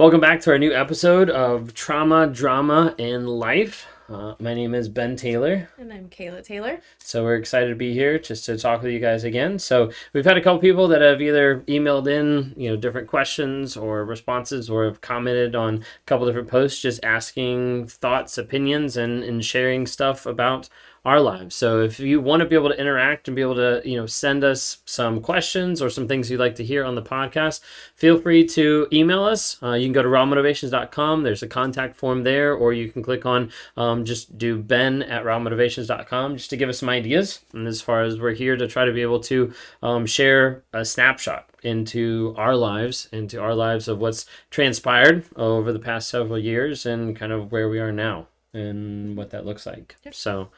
Welcome back to our new episode of Trauma, Drama, and Life. Uh, my name is Ben Taylor. And I'm Kayla Taylor. So we're excited to be here just to talk with you guys again. So we've had a couple people that have either emailed in, you know, different questions or responses or have commented on a couple different posts just asking thoughts, opinions, and, and sharing stuff about our lives. So if you want to be able to interact and be able to, you know, send us some questions or some things you'd like to hear on the podcast, feel free to email us. Uh, you can go to rawmotivations.com. There's a contact form there, or you can click on um, just do ben at rawmotivations.com just to give us some ideas. And as far as we're here to try to be able to um, share a snapshot into our lives, into our lives of what's transpired over the past several years and kind of where we are now and what that looks like. Yep. So,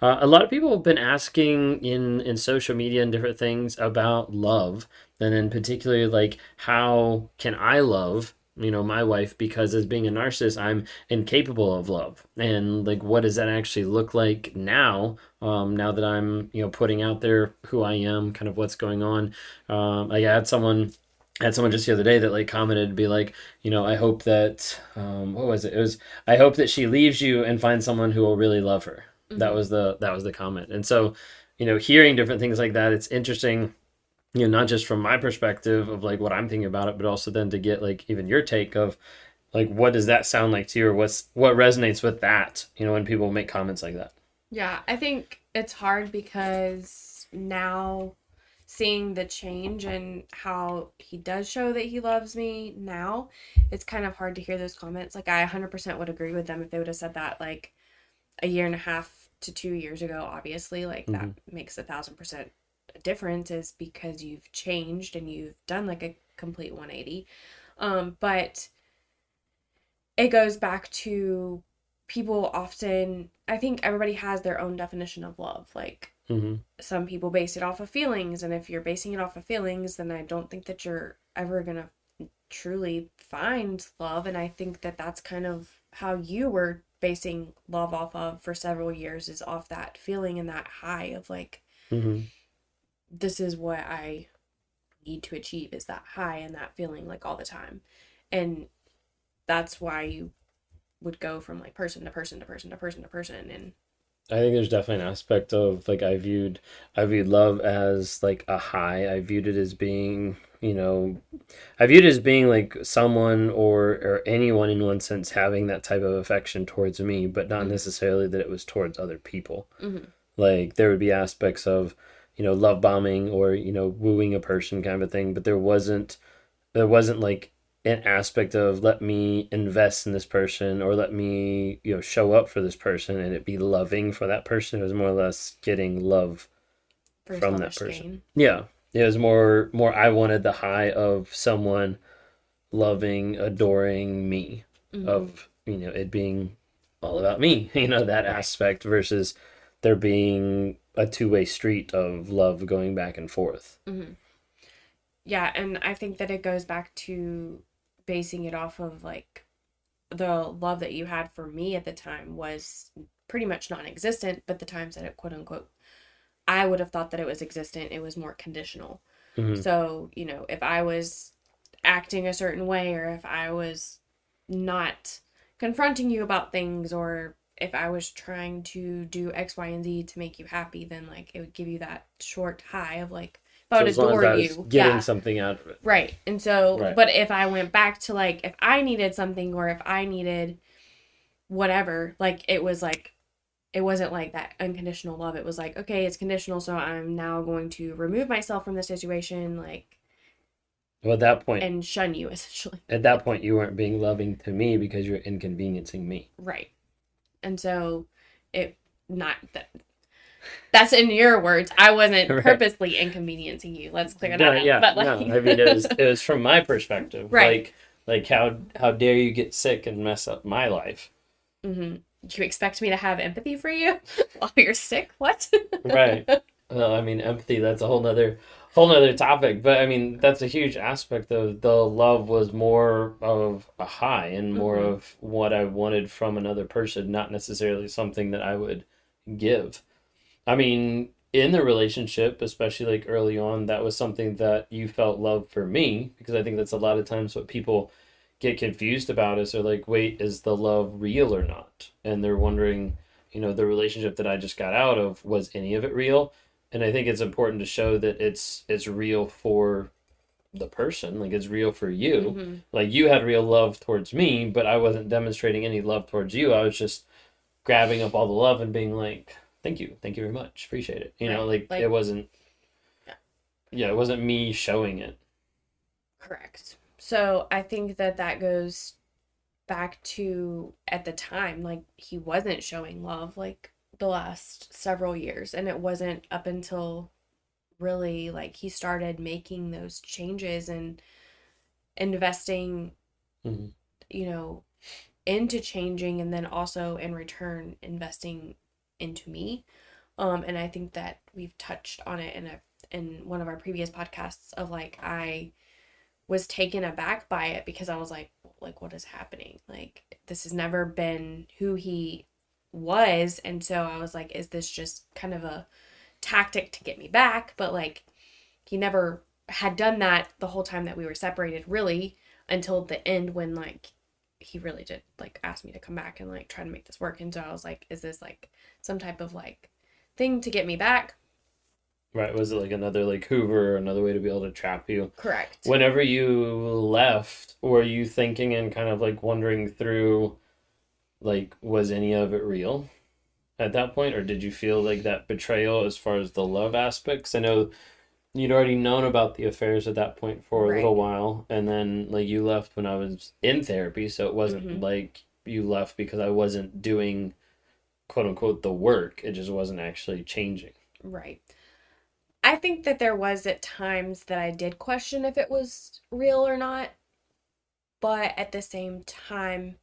uh, a lot of people have been asking in in social media and different things about love, and in particularly like how can I love you know my wife because as being a narcissist i'm incapable of love. And like what does that actually look like now um now that i'm you know putting out there who i am kind of what's going on? Um i had someone I had someone just the other day that like commented be like you know i hope that um what was it? It was i hope that she leaves you and finds someone who will really love her Mm-hmm. That was the that was the comment. And so, you know, hearing different things like that, it's interesting, you know, not just from my perspective of like what I'm thinking about it, but also then to get like even your take of like what does that sound like to you or what's what resonates with that, you know, when people make comments like that. Yeah, I think it's hard because now seeing the change and how he does show that he loves me now, it's kind of hard to hear those comments. Like I 100% would agree with them if they would have said that like a year and a half to two years ago, obviously, like mm-hmm. that makes a thousand percent difference is because you've changed and you've done like a complete 180. Um, but it goes back to people often, I think everybody has their own definition of love. Like mm-hmm. some people base it off of feelings. And if you're basing it off of feelings, then I don't think that you're ever going to truly find love. And I think that that's kind of how you were basing love off of for several years is off that feeling and that high of like mm-hmm. this is what i need to achieve is that high and that feeling like all the time and that's why you would go from like person to person to person to person to person and I think there's definitely an aspect of like I viewed I viewed love as like a high. I viewed it as being you know, I viewed it as being like someone or or anyone in one sense having that type of affection towards me, but not mm-hmm. necessarily that it was towards other people. Mm-hmm. Like there would be aspects of you know love bombing or you know wooing a person kind of a thing, but there wasn't there wasn't like an aspect of let me invest in this person or let me you know show up for this person and it be loving for that person. It was more or less getting love First from that person. Gain. Yeah it was more more I wanted the high of someone loving, adoring me, mm-hmm. of you know it being all about me, you know that aspect versus there being a two way street of love going back and forth. Mm-hmm. Yeah, and I think that it goes back to basing it off of like the love that you had for me at the time was pretty much non-existent, but the times that it quote unquote I would have thought that it was existent. It was more conditional. Mm-hmm. So, you know, if I was acting a certain way or if I was not confronting you about things or if I was trying to do X, Y, and Z to make you happy, then like it would give you that short high of like would so adore you, getting yeah. something out of it, right? And so, right. but if I went back to like if I needed something or if I needed whatever, like it was like it wasn't like that unconditional love. It was like, okay, it's conditional, so I'm now going to remove myself from the situation, like well at that point and shun you essentially. At that point you weren't being loving to me because you're inconveniencing me. Right. And so it not that that's in your words. I wasn't right. purposely inconveniencing you. Let's clear that no, up. Yeah, but like... no, I mean it was it was from my perspective. Right. Like like how how dare you get sick and mess up my life? Mm-hmm you expect me to have empathy for you while you're sick? What? right. Well, I mean, empathy, that's a whole nother whole nother topic. But I mean, that's a huge aspect of the love was more of a high and more mm-hmm. of what I wanted from another person, not necessarily something that I would give. I mean, in the relationship, especially like early on, that was something that you felt love for me because I think that's a lot of times what people get confused about is they're like, wait, is the love real or not? And they're wondering, you know, the relationship that I just got out of, was any of it real? And I think it's important to show that it's it's real for the person, like it's real for you. hmm Like you had real love towards me, but I wasn't demonstrating any love towards you. I was just grabbing up all the love and being like, "Thank you, thank you very much, appreciate it." You know, like, Like- it wasn't. Yeah. Yeah, it wasn't me showing it. Correct. So I think that that goes back to at the time, like he wasn't showing love like the last several years. And it wasn't up until really like he started making those changes and investing, Mhm. you know, into changing and then also in return investing into me. Um, and I think that we've touched on it in a in one of our previous podcasts of like I was taken aback by it because I was like, like what is happening? Like this has never been who he was, and so I was like, is this just kind of a tactic to get me back? But like he never had done that the whole time that we were separated, really, until the end when like he really did like ask me to come back and like try to make this work. And so I was like, is this like some type of like thing to get me back? Right? Was it like another like Hoover, or another way to be able to trap you? Correct. Whenever you left, were you thinking and kind of like wondering through, like, was any of it real at that point, or did you feel like that betrayal as far as the love aspects? I know you'd already known about the affairs at that point for a Right. little while, and then like you left when I was in therapy, so it wasn't Mhm. like you left because I wasn't doing quote unquote the work. It just wasn't actually changing. Right. I think that there was at times that I did question if it was real or not, but at the same time,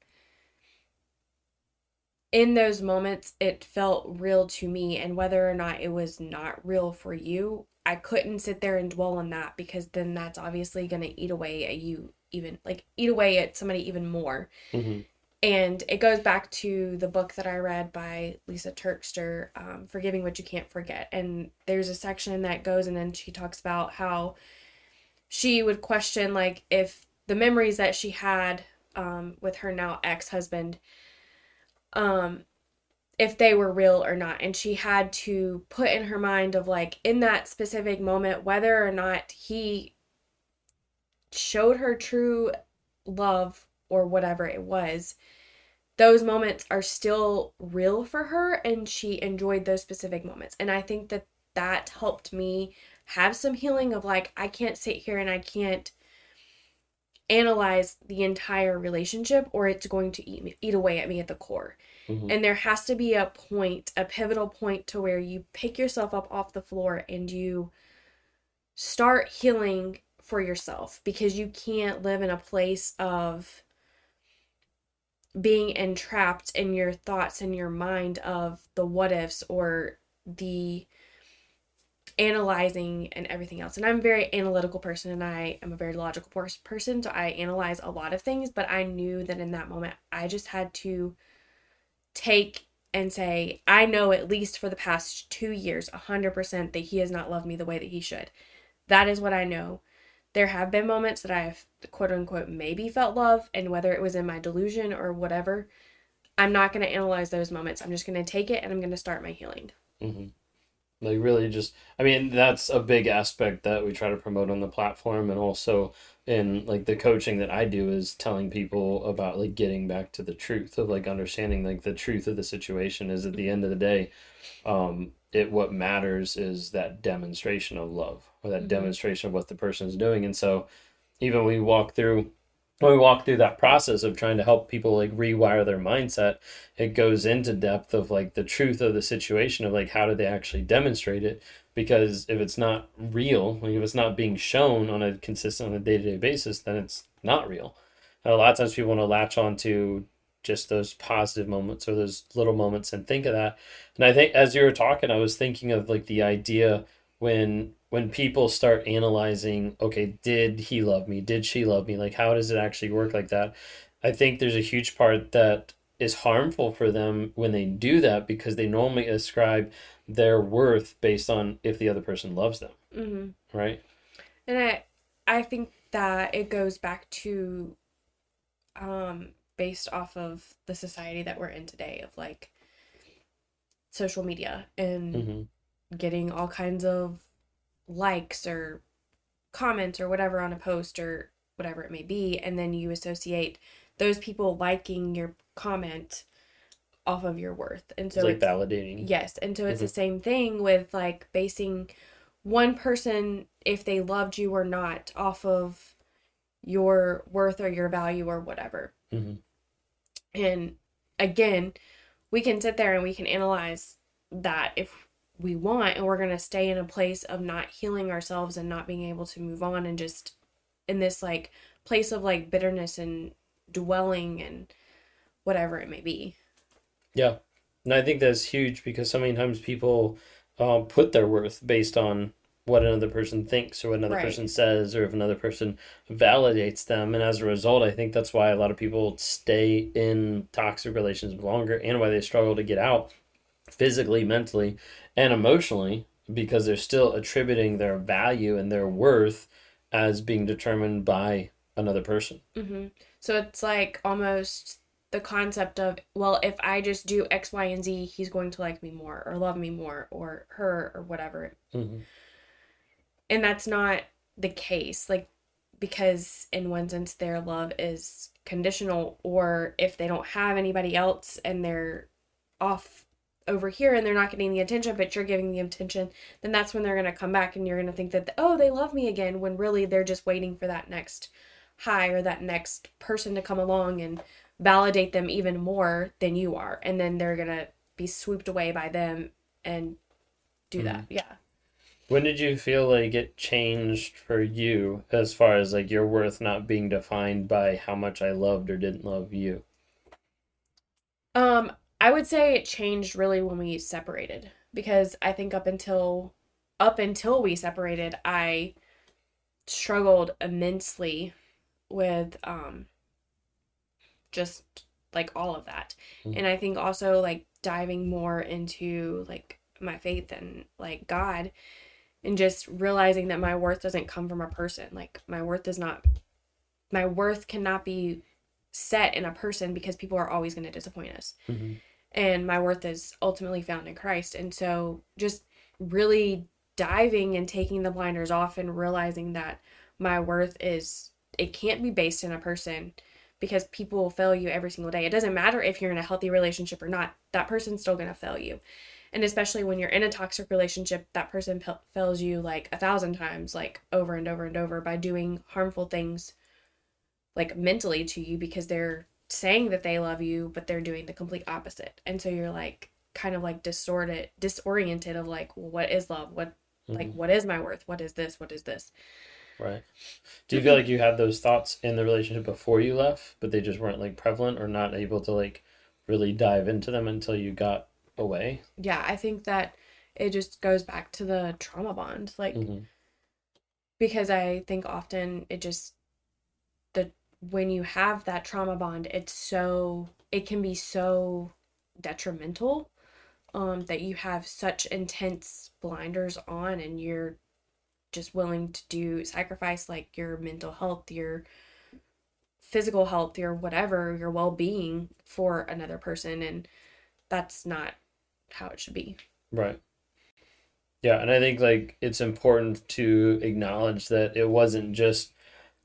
in those moments, it felt real to me, and whether or not it was not real for you, I couldn't sit there and dwell on that because then that's obviously going to eat away at you, even like eat away at somebody even more. hmm And it goes back to the book that I read by Lysa TerKeurst, um, Forgiving What You Can't Forget. And there's a section that goes and then she talks about how she would question, like, if the memories that she had um, with her now ex husband, um, if they were real or not. And she had to put in her mind of, like, in that specific moment, whether or not he showed her true love or whatever it was those moments are still real for her and she enjoyed those specific moments and i think that that helped me have some healing of like i can't sit here and i can't analyze the entire relationship or it's going to eat me, eat away at me at the core. Hmm and there has to be a point a pivotal point to where you pick yourself up off the floor and you start healing for yourself because you can't live in a place of being entrapped in your thoughts and your mind of the what ifs or the analyzing and everything else. And I'm a very analytical person and I am a very logical person, so I analyze a lot of things, but I knew that in that moment I just had to take and say, I know at least for the past two years, 100% that he has not loved me the way that he should. That is what I know. There have been moments that I've quote unquote maybe felt love, and whether it was in my delusion or whatever, I'm not going to analyze those moments. I'm just going to take it and I'm going to start my healing. hmm Like really just I mean that's a big aspect that we try to promote on the platform and also in like the coaching that I do is telling people about like getting back to the truth of like understanding like the truth of the situation is at the end of the day um it what matters is that demonstration of love or that Mhm. demonstration of what the person is doing and so even we walk through we walk through that process of trying to help people like rewire their mindset it goes into depth of like the truth of the situation of like how do they actually demonstrate it? Because if it's not real like if it's not being shown on a consistent on a day-to-day basis then it's not real. And a lot of times people want to latch on to just those positive moments or those little moments and think of that. And i think as you were talking i was thinking of like the idea when when people start analyzing okay did he love me did she love me like how does it actually work like that i think there's a huge part that is harmful for them when they do that because they normally ascribe their worth based on if the other person loves them Mm-hmm. right And I, I think that it goes back to um based off of the society that we're in today of like social media and Mm-hmm. getting all kinds of likes or comments or whatever on a post or whatever it may be and then you associate those people liking your comment off of your worth and so it's like it's, validating. yes and so it's the Mhm. same thing with like basing one person if they loved you or not off of your worth or your value or whatever Mhm. and again we can sit there and we can analyze that if we want and we're going to stay in a place of not healing ourselves and not being able to move on and just in this like place of like bitterness and dwelling and whatever it may be Yeah. And I think that's huge because so many times people um, put their worth based on what another person thinks or what another Right. person says or if another person validates them. And as a result, I think that's why a lot of people stay in toxic relations longer and why they struggle to get out physically, mentally, and emotionally because they're still attributing their value and their worth as being determined by another person. hmm so it's like almost the concept of well if i just do x y and z he's going to like me more or love me more or her or whatever. Hmm and that's not the case like because in one sense their love is conditional or if they don't have anybody else and they're off over here and they're not getting the attention but you're giving the attention then that's when they're going to come back and you're going to think that oh they love me again when really they're just waiting for that next high or that next person to come along and validate them even more than you are. And then they're going to be swooped away by them and do that. Yeah. When did you feel like it changed for you as far as like your worth not being defined by how much I loved or didn't love you? Um, I would say it changed really when we separated because I think up until up until we separated, I struggled immensely with um just like all of that. Mhm. And I think also like diving more into like my faith and like God and just realizing that my worth doesn't come from a person. Like my worth is not my worth cannot be set in a person because people are always going to disappoint us Mm-hmm. And my worth is ultimately found in Christ. And so just really diving and taking the blinders off and realizing that my worth is it can't be based in a person because people will fail you every single day. It doesn't matter if you're in a healthy relationship or not. That person's still going to fail you. And especially when you're in a toxic relationship, that person pe- fails you like a thousand times, like over and over and over by doing harmful things, like mentally to you because they're saying that they love you, but they're doing the complete opposite. And so you're like kind of like distorted, disoriented of like, well, what is love? What like Mm-hmm. what is my worth? What is this? What is this? Right. Do you feel like you had those thoughts in the relationship before you left, but they just weren't like prevalent or not able to like really dive into them until you got away? Yeah, I think that it just goes back to the trauma bond. Like Mm-hmm. because I think often it just when you have that trauma bond, it's so it can be so detrimental um that you have such intense blinders on and you're just willing to do sacrifice like your mental health, your physical health, your whatever, your well-being for another person and that's not how it should be. Right. Yeah, and I think like it's important to acknowledge that it wasn't just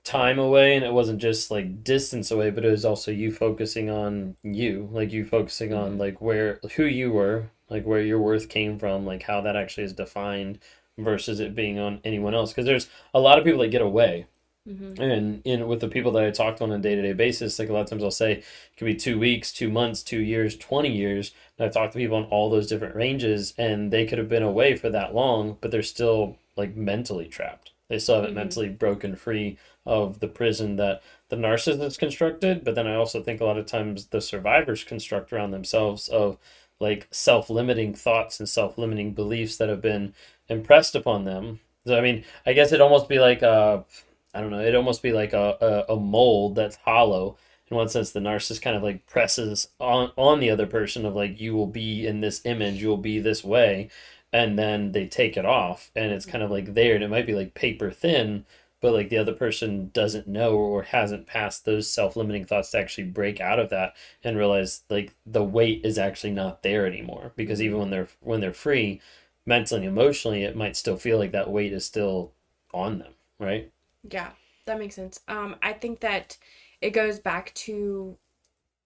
time away and it wasn't just like distance away, but it was also you focusing on you, like you focusing on Mhm. like where who you were, like where your worth came from, like how that actually is defined versus it being on anyone else. Because there's a lot of people that get away Mm-hmm. and in with the people that I talk to on a day to day basis, like a lot of times I'll say it could be two weeks, two months, two years, twenty years. And I've talked to people on all those different ranges, and they could have been away for that long, but they're still like mentally trapped. They still haven't Mhm. mentally broken free of the prison that the narcissist constructed. But then I also think a lot of times the survivors construct around themselves of like self limiting thoughts and self limiting beliefs that have been impressed upon them. So, I mean, I guess it'd almost be like a I don't know. It'd almost be like a, a, a mold that's hollow. In one sense, the narcissist kind of like presses on on the other person of like you will be in this image, you will be this way, and then they take it off, and it's kind of like there, and it might be like paper thin, but like the other person doesn't know or hasn't passed those self-limiting thoughts to actually break out of that and realize like the weight is actually not there anymore. Because even when they're when they're free mentally and emotionally it might still feel like that weight is still on them right? Yeah, that makes sense. Um, I think that it goes back to,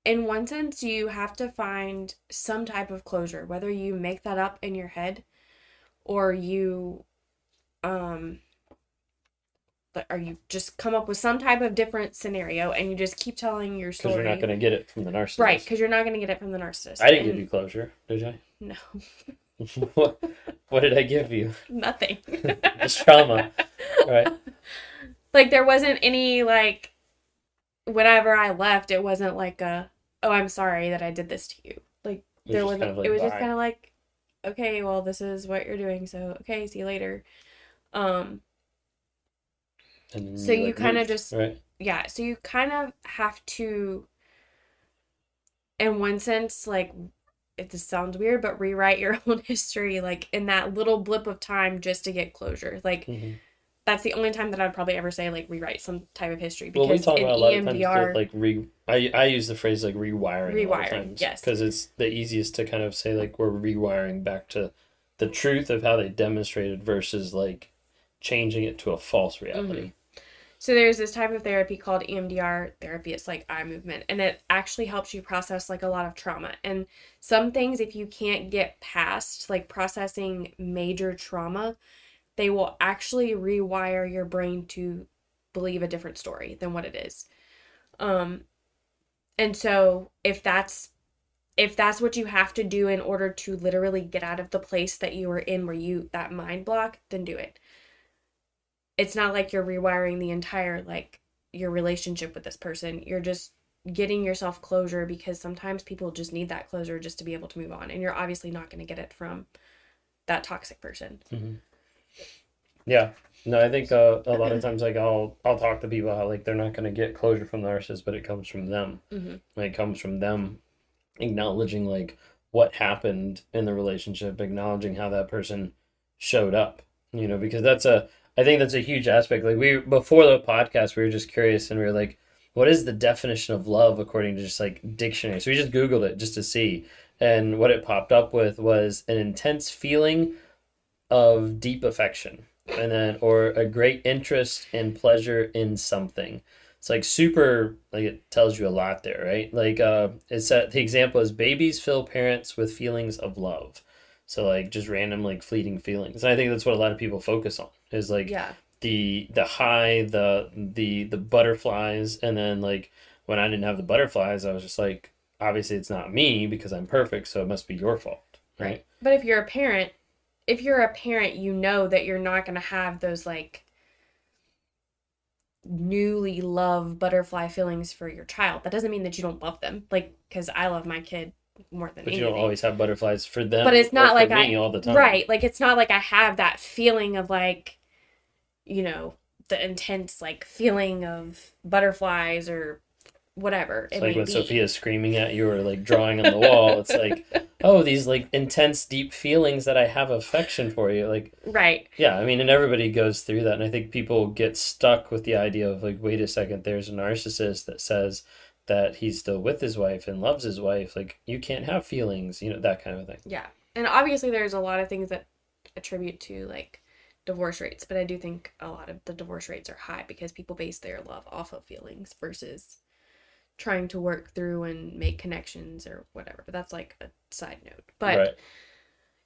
in one sense, you have to find some type of closure, whether you make that up in your head or you, um, or you just come up with some type of different scenario and you just keep telling your story. because you're not going to get it from the narcissist Right, because you're not going to get it from the narcissist. i didn't give you closure did i No, what, what did i give you nothing. just trauma right like there wasn't any like whenever I left, it wasn't like a oh I'm sorry that I did this to you. Like was there just wasn't kind of like, it was just kind of like okay, well this is what you're doing, so okay, see you later. Um So you like, kinda just- right yeah, so you kind of have to in one sense like it just sounds weird, but rewrite your own history like in that little blip of time just to get closure. Like Mhm. That's the only time that I'd probably ever say like rewrite some type of history Well, we because talk in about a lot of times EMDR like re. I I use the phrase like rewiring. a lot of Rewiring, times, yes. Because it's the easiest to kind of say like we're rewiring back to the truth of how they demonstrated versus like changing it to a false reality. Mm-hmm. So there's this type of therapy called EMDR therapy. It's like eye movement, and it actually helps you process like a lot of trauma. And some things, if you can't get past like processing major trauma, they will actually rewire your brain to believe a different story than what it is. Um, and so if that's if that's what you have to do in order to literally get out of the place that you were in where you that mind block, then do it. It's not like you're rewiring the entire like your relationship with this person. You're just getting yourself closure because sometimes people just need that closure just to be able to move on and you're obviously not going to get it from that toxic person Yeah. No, I think uh, a lot of times like I'll I'll talk to people how like they're not going to get closure from the narcissist, but it comes from them. Mhm. Like, it comes from them acknowledging like what happened in the relationship, acknowledging how that person showed up. You know, because that's a I think that's a huge aspect. Like we before the podcast, we were just curious and we were like, what is the definition of love according to just like dictionary? So we just Googled it just to see. And what it popped up with was an intense feeling of deep affection and then or a great interest and pleasure in something. It's like super like it tells you a lot there right? Like uh it's uh, the example is babies fill parents with feelings of love. So like just random like fleeting feelings. And i think that's what a lot of people focus on is like yeah. the the high the the the butterflies. And then like when i didn't have the butterflies i was just like obviously it's not me because i'm perfect so it must be your fault right, but if you're a parent if you're a parent you know that you're not going to have those like newly love butterfly feelings for your child that doesn't mean that you don't love them like because i love my kid more than but you anything don't always have butterflies for them But it's not like I- all the time Right. Like it's not like I have that feeling of like, you know, the intense like feeling of butterflies or whatever. It's it like when be. Sophia's screaming at you or like drawing on the wall. It's like, oh, these like intense, deep feelings that I have affection for you. Like, Right. yeah, I mean, and everybody goes through that. And I think people get stuck with the idea of like, wait a second, there's a narcissist that says that he's still with his wife and loves his wife. Like, you can't have feelings, you know, that kind of thing. Yeah. And obviously there's a lot of things that attribute to like divorce rates, but I do think a lot of the divorce rates are high because people base their love off of feelings versus trying to work through and make connections or whatever. But that's like a side note. But right.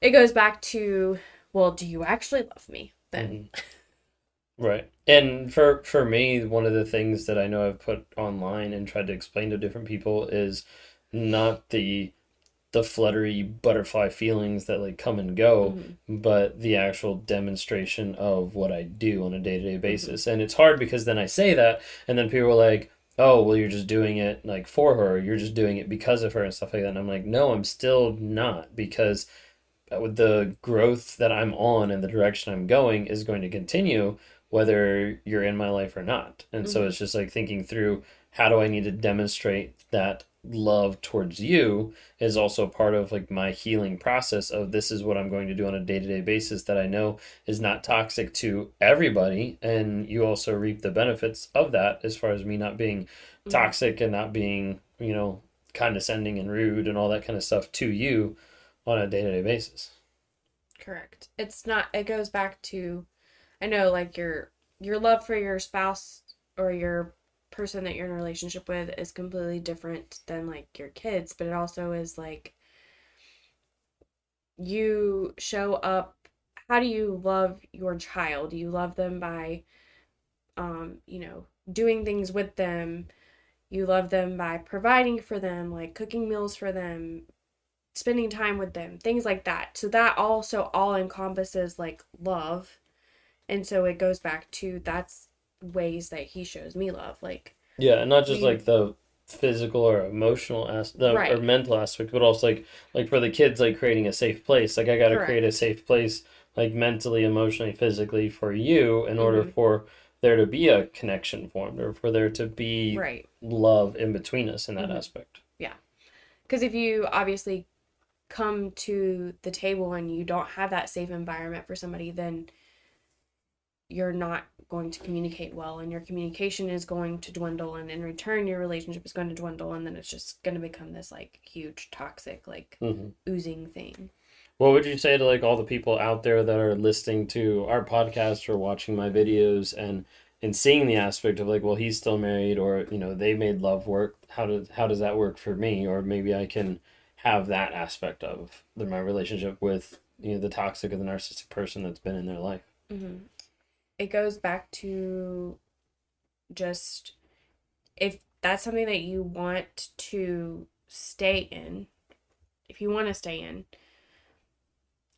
it goes back to, well, do you actually love me? Then Mhm. Right. And for for me, one of the things that I know I've put online and tried to explain to different people is not the the fluttery butterfly feelings that like come and go, Mhm. but the actual demonstration of what I do on a day-to-day basis. And it's hard because then I say that and then people are like, "Oh, well you're just doing it like for her, you're just doing it because of her and stuff like that." And I'm like, "No, I'm still not because uh, with the growth that I'm on and the direction I'm going is going to continue whether you're in my life or not. And so Mhm. it's just like thinking through how do I need to demonstrate that love towards you is also part of like my healing process of this is what I'm going to do on a day-to-day basis that I know is not toxic to everybody and you also reap the benefits of that as far as me not being mm-hmm. toxic and not being, you know, condescending and rude and all that kind of stuff to you on a day-to-day basis. Correct. It's not it goes back to I know like your your love for your spouse or your person that you're in a relationship with is completely different than like your kids, but it also is like you show up how do you love your child? You love them by um, you know, doing things with them. You love them by providing for them, like cooking meals for them, spending time with them, things like that. So that also all encompasses like love. And so it goes back to that's ways that he shows me love. Like yeah, and not just we, like the physical or emotional aspect right. or mental aspect, but also like like for the kids, like creating a safe place. Like I got to create a safe place, like mentally, emotionally, physically for you, in mm-hmm. order for there to be a connection formed or for there to be right. love in between us in that mm-hmm. aspect. Yeah, because if you obviously come to the table and you don't have that safe environment for somebody, then you're not going to communicate well and your communication is going to dwindle and in return your relationship is going to dwindle and then it's just going to become this like huge toxic like mm-hmm. oozing thing. What would you say to like all the people out there that are listening to our podcast or watching my videos and and seeing the aspect of like well he's still married or you know they made love work how does how does that work for me? Or maybe i can have that aspect of the, my relationship with you know the toxic or the narcissistic person that's been in their life. Mm-hmm it goes back to just if that's something that you want to stay in, if you want to stay in,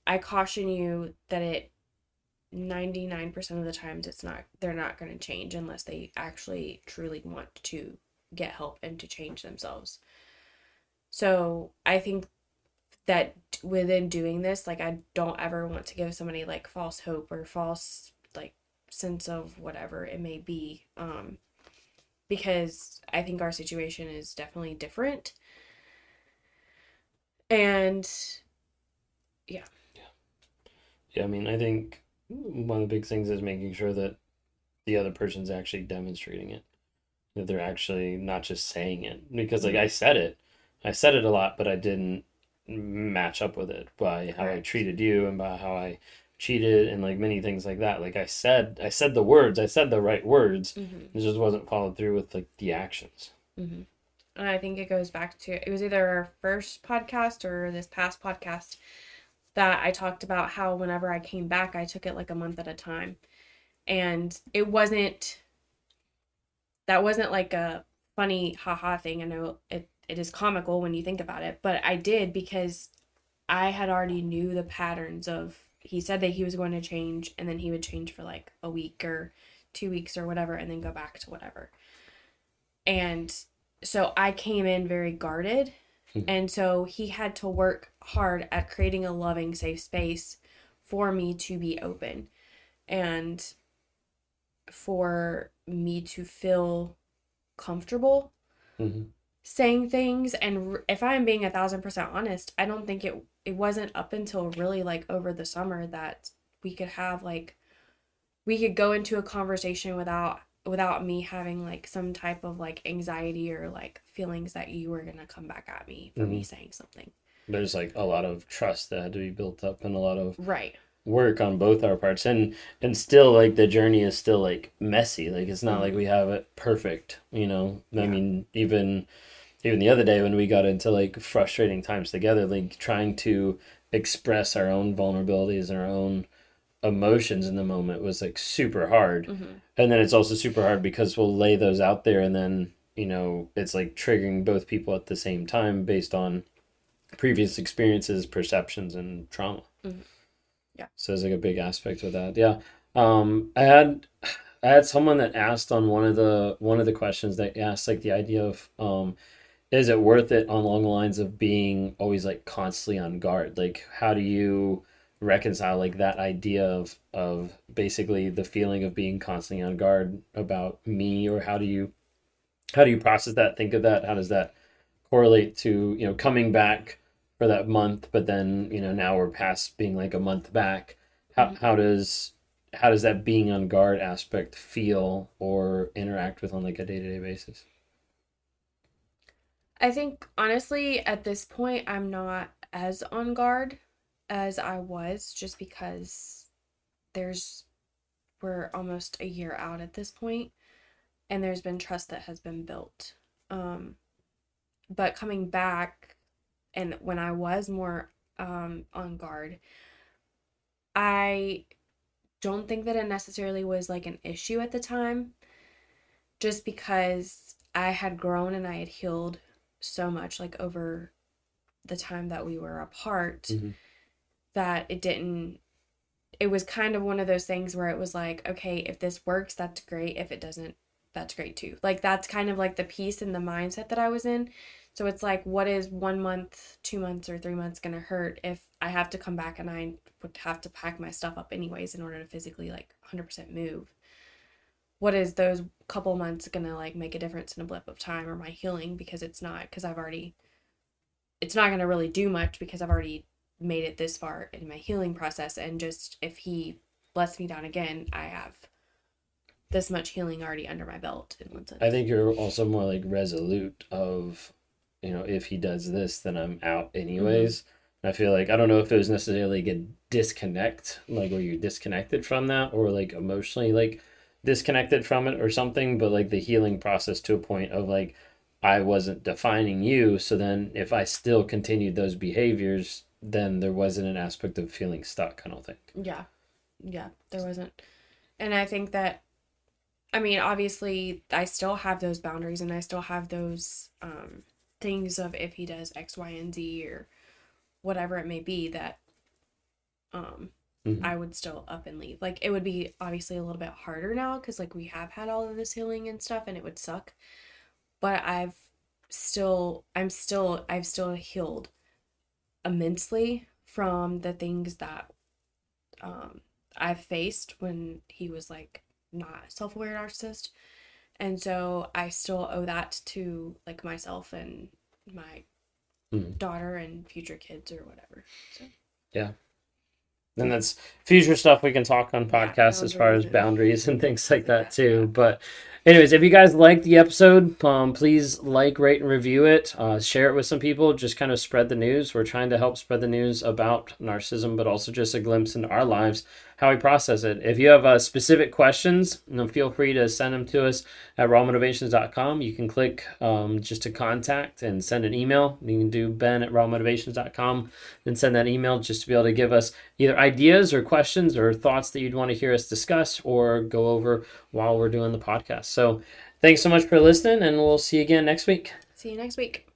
I caution you that it 99% of the times it's not they're not going to change unless they actually truly want to get help and to change themselves. So, I think that within doing this, like I don't ever want to give somebody like false hope or false sense of whatever it may be um because i think our situation is definitely different. And yeah. Yeah. Yeah i mean i think one of the big things is making sure that the other person's actually demonstrating it that they're actually not just saying it because like i said it. I said it a lot but i didn't match up with it by how i treated you and by how i cheated and like many things like that. Like I said, I said the words, I said the right words. Mm-hmm. It just wasn't followed through with like the actions. Mm-hmm. And I think it goes back to it was either our first podcast or this past podcast that I talked about how whenever I came back, I took it like a month at a time, and it wasn't. That wasn't like a funny haha thing. I know it it is comical when you think about it, but I did because I had already knew the patterns of he said that he was going to change and then he would change for like a week or two weeks or whatever and then go back to whatever. And so I came in very guarded. Hmm. and so he had to work hard at creating a loving, safe space for me to be open and for me to feel comfortable mm-hmm. Saying things. And if I'm being a thousand percent honest, I don't think it it wasn't up until really like over the summer that we could have like we could go into a conversation without without me having like some type of like anxiety or like feelings that you were gonna come back at me for mm-hmm. me saying something. There's like a lot of trust that had to be built up and a lot of right work on both our parts and and still like the journey is still like messy like it's not mm-hmm. like we have it perfect you know i mean even even the other day when we got into like frustrating times together, like trying to express our own vulnerabilities and our own emotions in the moment was like super hard. Mm-hmm. And then it's also super hard because we'll lay those out there and then, you know, it's like triggering both people at the same time based on previous experiences, perceptions, and trauma. Mm-hmm. Yeah. So it's like a big aspect of that. Yeah. Um, I had I had someone that asked on one of the one of the questions that asked like the idea of um is it worth it on along the lines of being always like constantly on guard like how do you reconcile like that idea of of basically the feeling of being constantly on guard about me or how do you how do you process that think of that how does that correlate to you know coming back for that month, but then you know now we're past being like a month back. How Mhm. how does how does that being on guard aspect feel or interact with on like a day to day basis? I think honestly, at this point, I'm not as on guard as I was just because there's we're almost a year out at this point and there's been trust that has been built. Um, but coming back and when I was more um, on guard, I don't think that it necessarily was like an issue at the time just because I had grown and I had healed so much like over the time that we were apart Mhm. that it didn't it was kind of one of those things where it was like okay if this works that's great. If it doesn't that's great too. Like that's kind of like the peace and the mindset that I was in so it's like what is one month two months or three months gonna hurt if I have to come back and I would have to pack my stuff up anyways in order to physically like 100% move? What is those couple months gonna like make a difference in a blip of time or my healing? Because it's not because I've already it's not gonna really do much because I've already made it this far in my healing process. And just if he lets me down again I have this much healing already under my belt in one sense. I think you're also more like resolute of, you know, if he does this, then I'm out anyways. I feel like I don't know if it was necessarily like a disconnect, like where you're disconnected from that, or like emotionally like disconnected from it or something, but like the healing process to a point of like I wasn't defining you, so then if I still continued those behaviors, then there wasn't an aspect of feeling stuck, I don't think. Yeah. Yeah, there wasn't. And I think that I mean, obviously I still have those boundaries and I still have those um things of if he does X, Y, and Z or whatever it may be that um Mhm. I would still up and leave. Like it would be obviously a little bit harder now because like we have had all of this healing and stuff and it would suck. But I've still I'm still I've still healed immensely from the things that um I've faced when he was like not self-aware narcissist. And so I still owe that to like myself and my Mhm. daughter and future kids or whatever. So Yeah. And that's future stuff we can talk on Yeah, as far as boundaries. boundaries and things like that too. But anyways, if you guys liked the episode, um, please like, rate, and review it. Uh, share it with some people. Just kind of spread the news. We're trying to help spread the news about narcissism, but also just a glimpse into our lives, how we process it. If you have uh, specific questions, know, feel free to send them to us at rawmotivations.com. You can click um, just to contact and send an email. You can do ben at rawmotivations.com and send that email just to be able to give us either ideas or questions or thoughts that you'd want to hear us discuss or go over while we're doing the podcast. So thanks so much for listening, and we'll see you again next week. see you next week.